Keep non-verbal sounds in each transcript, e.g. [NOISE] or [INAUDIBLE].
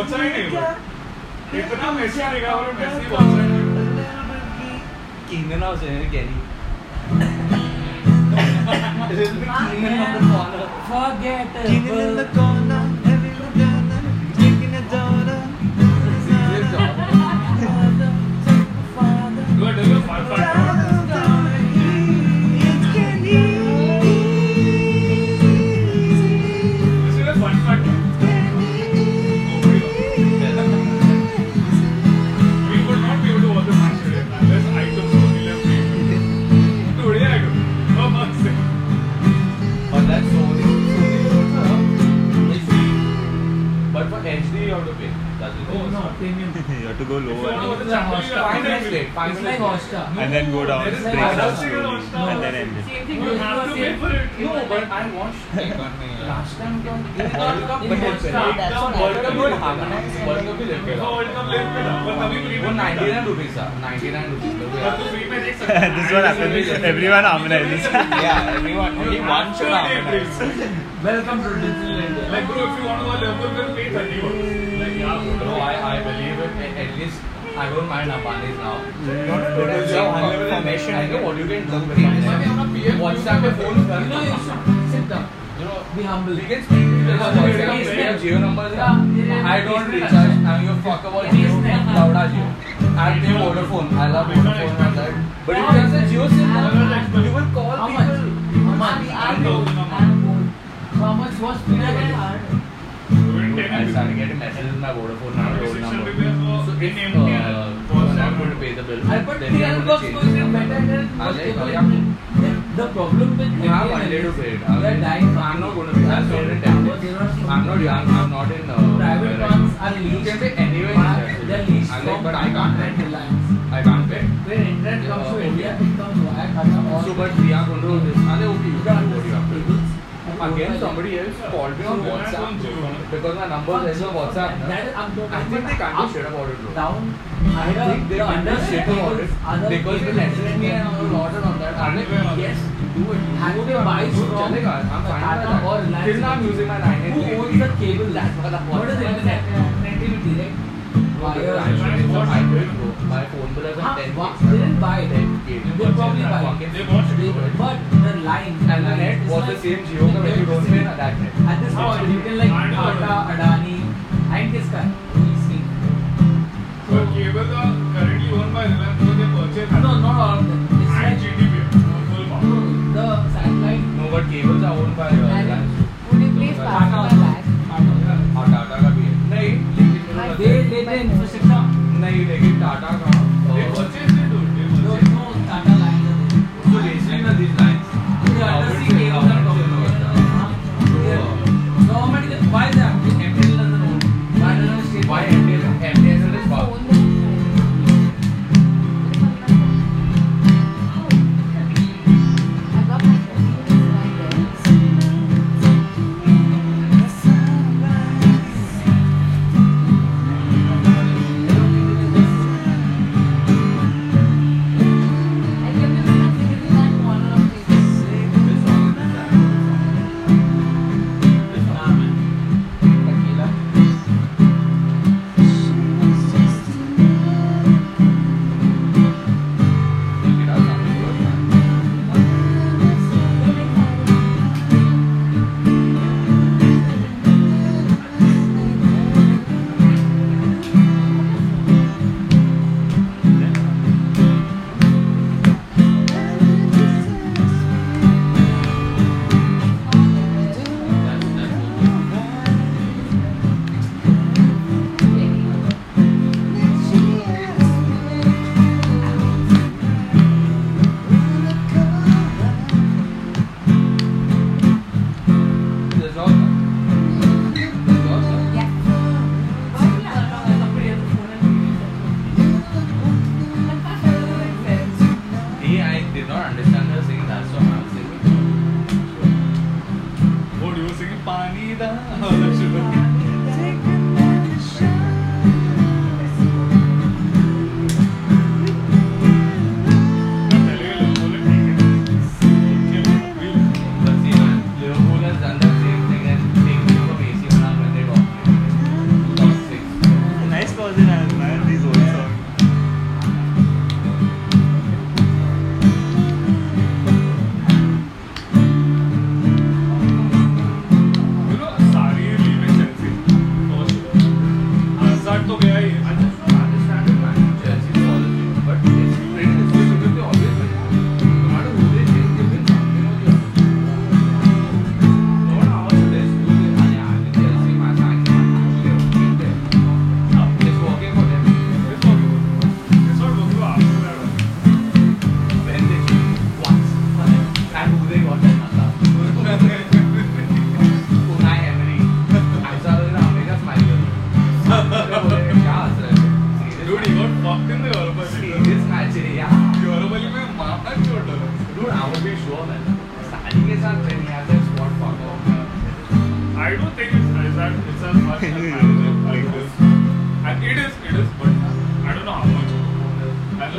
पहुंचा ही नहीं वो इतना मैसी आएगा और मैसी पहुंचा ही नहीं Keenan was in it, Kenny. It is the Keenan of the corner. King in the corner, But for HD you have to pay. That's it. Oh, no. you have to go If you want to lower watch the Champions League, Five you minutes have late. to Five It's minutes like late. Hotstar. and then go down, There is break no down Hotstar slowly, on Hotstar. and then end it. Same thing You goes have to for pay for it. No, but I watched [LAUGHS] last time it was in World Cup In but Hotstar. it's That's World what Cup I would harmonize. World Cup भी लेके हाँ, World Cup left पे था, पर तभी free वो में था। 99 rupees था 99 rupees पर पर तू वो free में देख सकता है। this is what happens. [LAUGHS] Everyone harmonizes. [LAUGHS] Yeah, everyone only You one have should to pay harmonize. free. Welcome to digital India. Like bro, if you want to go Liverpool, then pay 30 bucks. it. At, at least I don't mind Ampanis now. Because you have unlimited information. I know what you can do. PM WhatsApp पे phone कर You know, you should sit down. You know, Be humble. we can speak to each other. Yeah, WhatsApp yeah, पे yeah. Jio numbers. Yeah. I don't recharge. I don't give a fuck about Jio. Louda Jio. I pay Vodafone. I love Vodafone and that. But if you have a Jio SIM, now, you will call How people. much? How much? I'm thousand a month. So how much was free again? Even 10 I started getting messages on my Vodafone now. 600 number. So if uh, MTN you for are not going to pay the bill, I put then you are 300 going to change goes number. I'll I'll put have in. The problem with You have one day to pay it. They are. I'm not going to pay. I'll pay it in 10 days. I'm not young. I'm not in. Uh, Private ones are You can pay anywhere in But. They're leased I'm like, but I can't pay. I can't pay. When internet comes to Uh, India, it comes via Tata So, but we are going to do this. And okay, you can do what you have to do. Again, somebody else called me on WhatsApp because my number is on WhatsApp. That is, I'm I think they can't do shit about it, bro. Down. I think they the can't do under shit about it because they messaged me and lot and on that. I'm like, yes, do it. And they buy from I'm Tata or. Reliance. Till now I'm using my 9 Who owns the cable? That's what is internet? Connectivity, right? Wire. I did, bro. My phone bill has 10 Wha- They didn't buy it. They probably buy it. But the line And the net was the same Jio ka when you don't pay that net. At this point, you can like Tata, Adani, and this guy.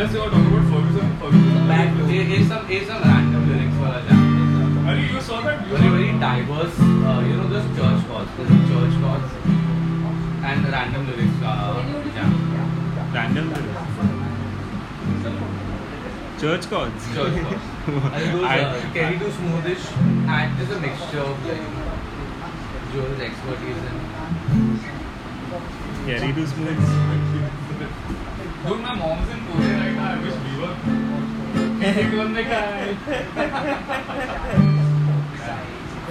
Unless you are talking about Ferguson, Ferguson. Back to some here's some random lyrics for a jam. Ari, you saw that? You Very very diverse. Uh, you know those church chords. There's church chords and random lyrics. Uh, jam. Random. Church chords. Church chords. [LAUGHS] And those I- uh, Kerry to Smoothish and just a mixture of like Joel's expertise and. Carry to smooth. Dude, my mom's in Pune right now. I wish we were. एक बंदे का है.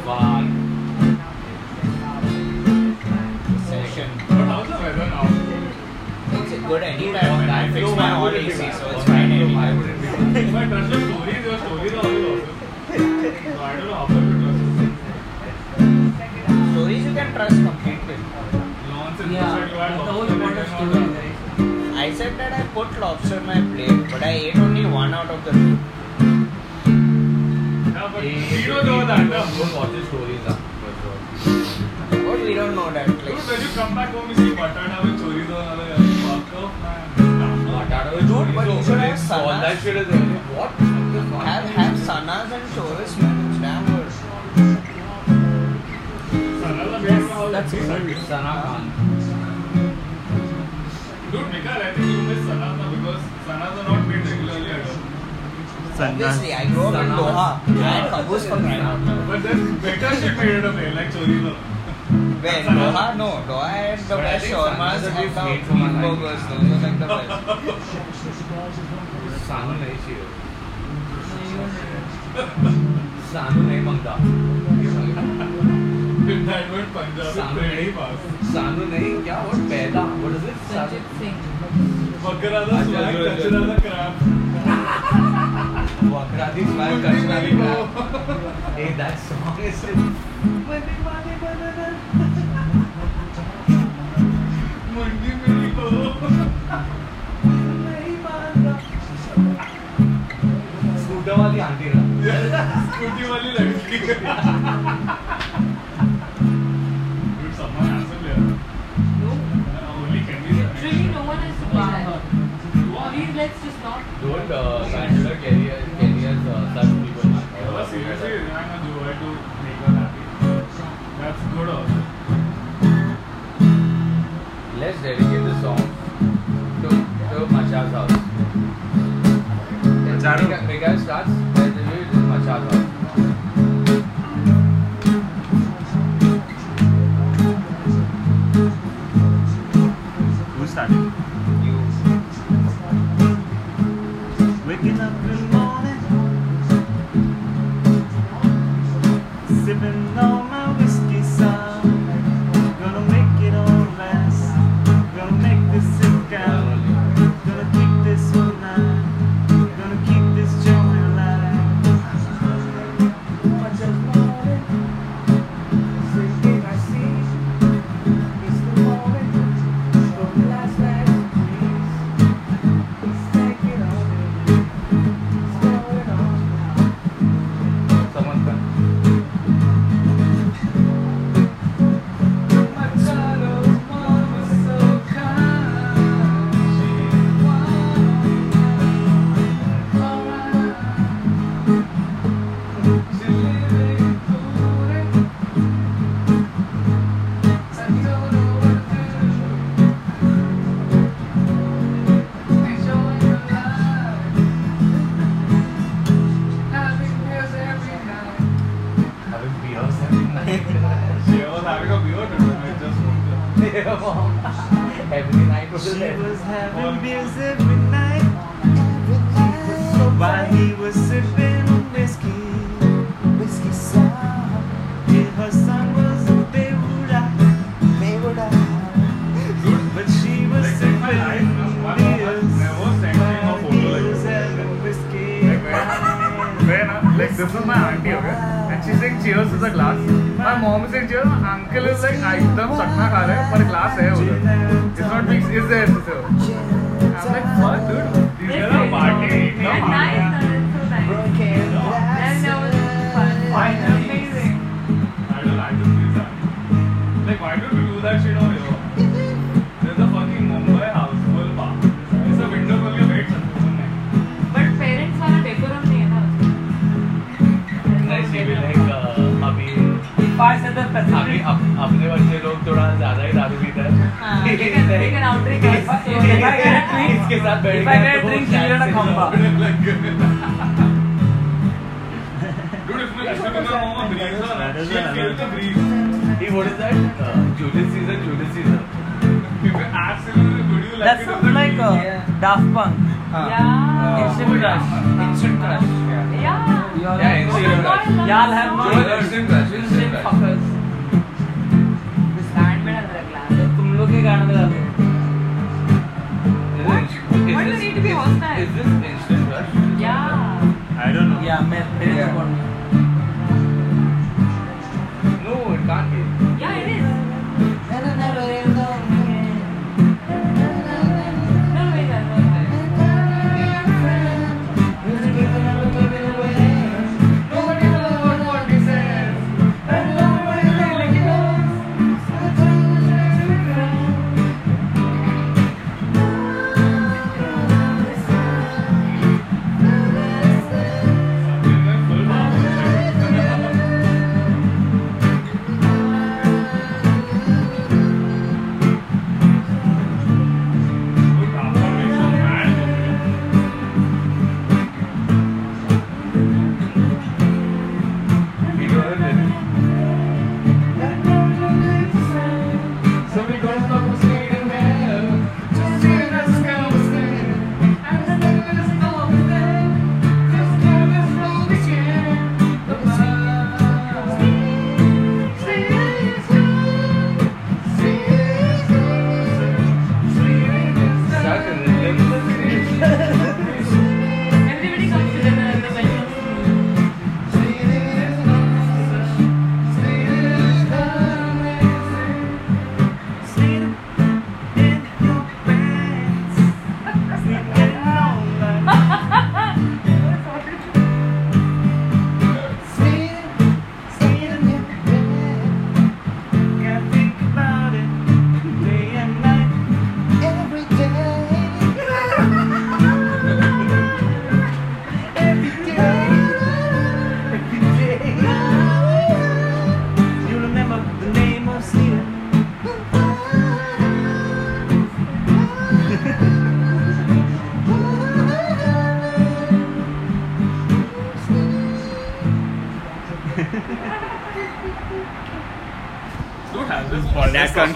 Fuck. But how's the weather now? It's good anytime. I fix my hot AC, so it's fine anytime. If I trust your stories, your stories are always awesome. So I don't know how much you trust. Stories you can trust completely. Nonsense. Yeah, You said said that I put lobster on my plate, but I ate only one out of the two. Yeah, but Hey, we don't know that. no. Don't watch the stories up. But we don't know that. Dude, Like, when you come back home, you see batata with chorizo uh, and all that. Fuck off, man. Batata with Dude, but you chorizo, should have olives, all sanas. that shit is there. What? What the fuck? have have sanas and chorizo, man. It's damn good. Sana the best house. That's Dude, Sana Khan. Dude, Mikal, I think you missed Sanada because Sanada not played regularly at all. Obviously, I grew up in Doha. Yeah. I had kabus from China. But then better shit made it away, like Chorino. Where? Doha? No. Doha had the best shawarmas and the meat burgers. Those were like the best. Sanu nahi chiyo. Sanu nahi mangda. सानू नहीं क्या what पैदा what is it Sanjeet Singh Vakhra दा swag कचरा दा Krebs वकरा दी swag कचरा दी crap a that song is बने बने बने मंगी मेरी को। नहीं मानता। स्कूटर वाली आंटी ना? स्कूटी वाली लड़की। Don't uh, consider Kelly Kelly uh, such people man. But seriously, I'm a joy to make her happy. That's good also. let's dedicate the song to to Macha's house Charu. Mega starts uh, like my auntie, okay, and she's saying cheers to the glass. My mom is saying cheers. My Uncle is like I एकदम सटना खा रहे हैं पर glass है उधर. It's not mixed. Is there? I'm like, fuck, dude. Partying. Yeah, एकदम nice. no, nice. That, that was fun. Amazing. I don't like this place. huh? Like, why don't we do that shit over here? पाँच से दस तक अपने बच्चे लोग थोड़ा ज़्यादा ही दारू पीते हैं इसके साथ बैठ He what is that? Uh, Julius Caesar, Julius Caesar. Absolutely, would you like That's something like uh, yeah. Daft Punk. Uh, yeah. Instant Crush. Instant Crush. Yeah. yeah. Y'all yeah, have NCAA. Y'all have money. You're the same class. You're the same class. Fuckers. This band में डाल रखा है. तुम लोग के गाने में डाल रहे हो. What? Why do you need to be hostile? Is this instant rush? Yeah. I don't know. Yeah, मैं मेरे को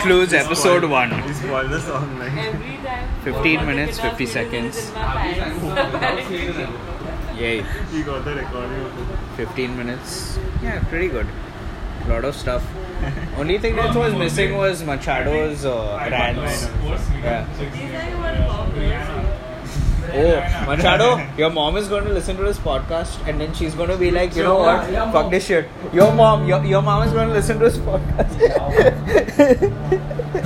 concludes episode one. You spoiled the song, like. Every time. 15 minutes, 50 seconds. is in my pants. Yay. You got the recording 15 minutes. Yeah, pretty good. A lot of stuff. [LAUGHS] Only thing that was missing was Machado's uh, rants. Yeah. Oh, Machado, [LAUGHS] your mom is going to listen to this podcast and then she's going to be like, you know what? Fuck this shit. Your mom, your, your mom is going to listen to this podcast. [LAUGHS]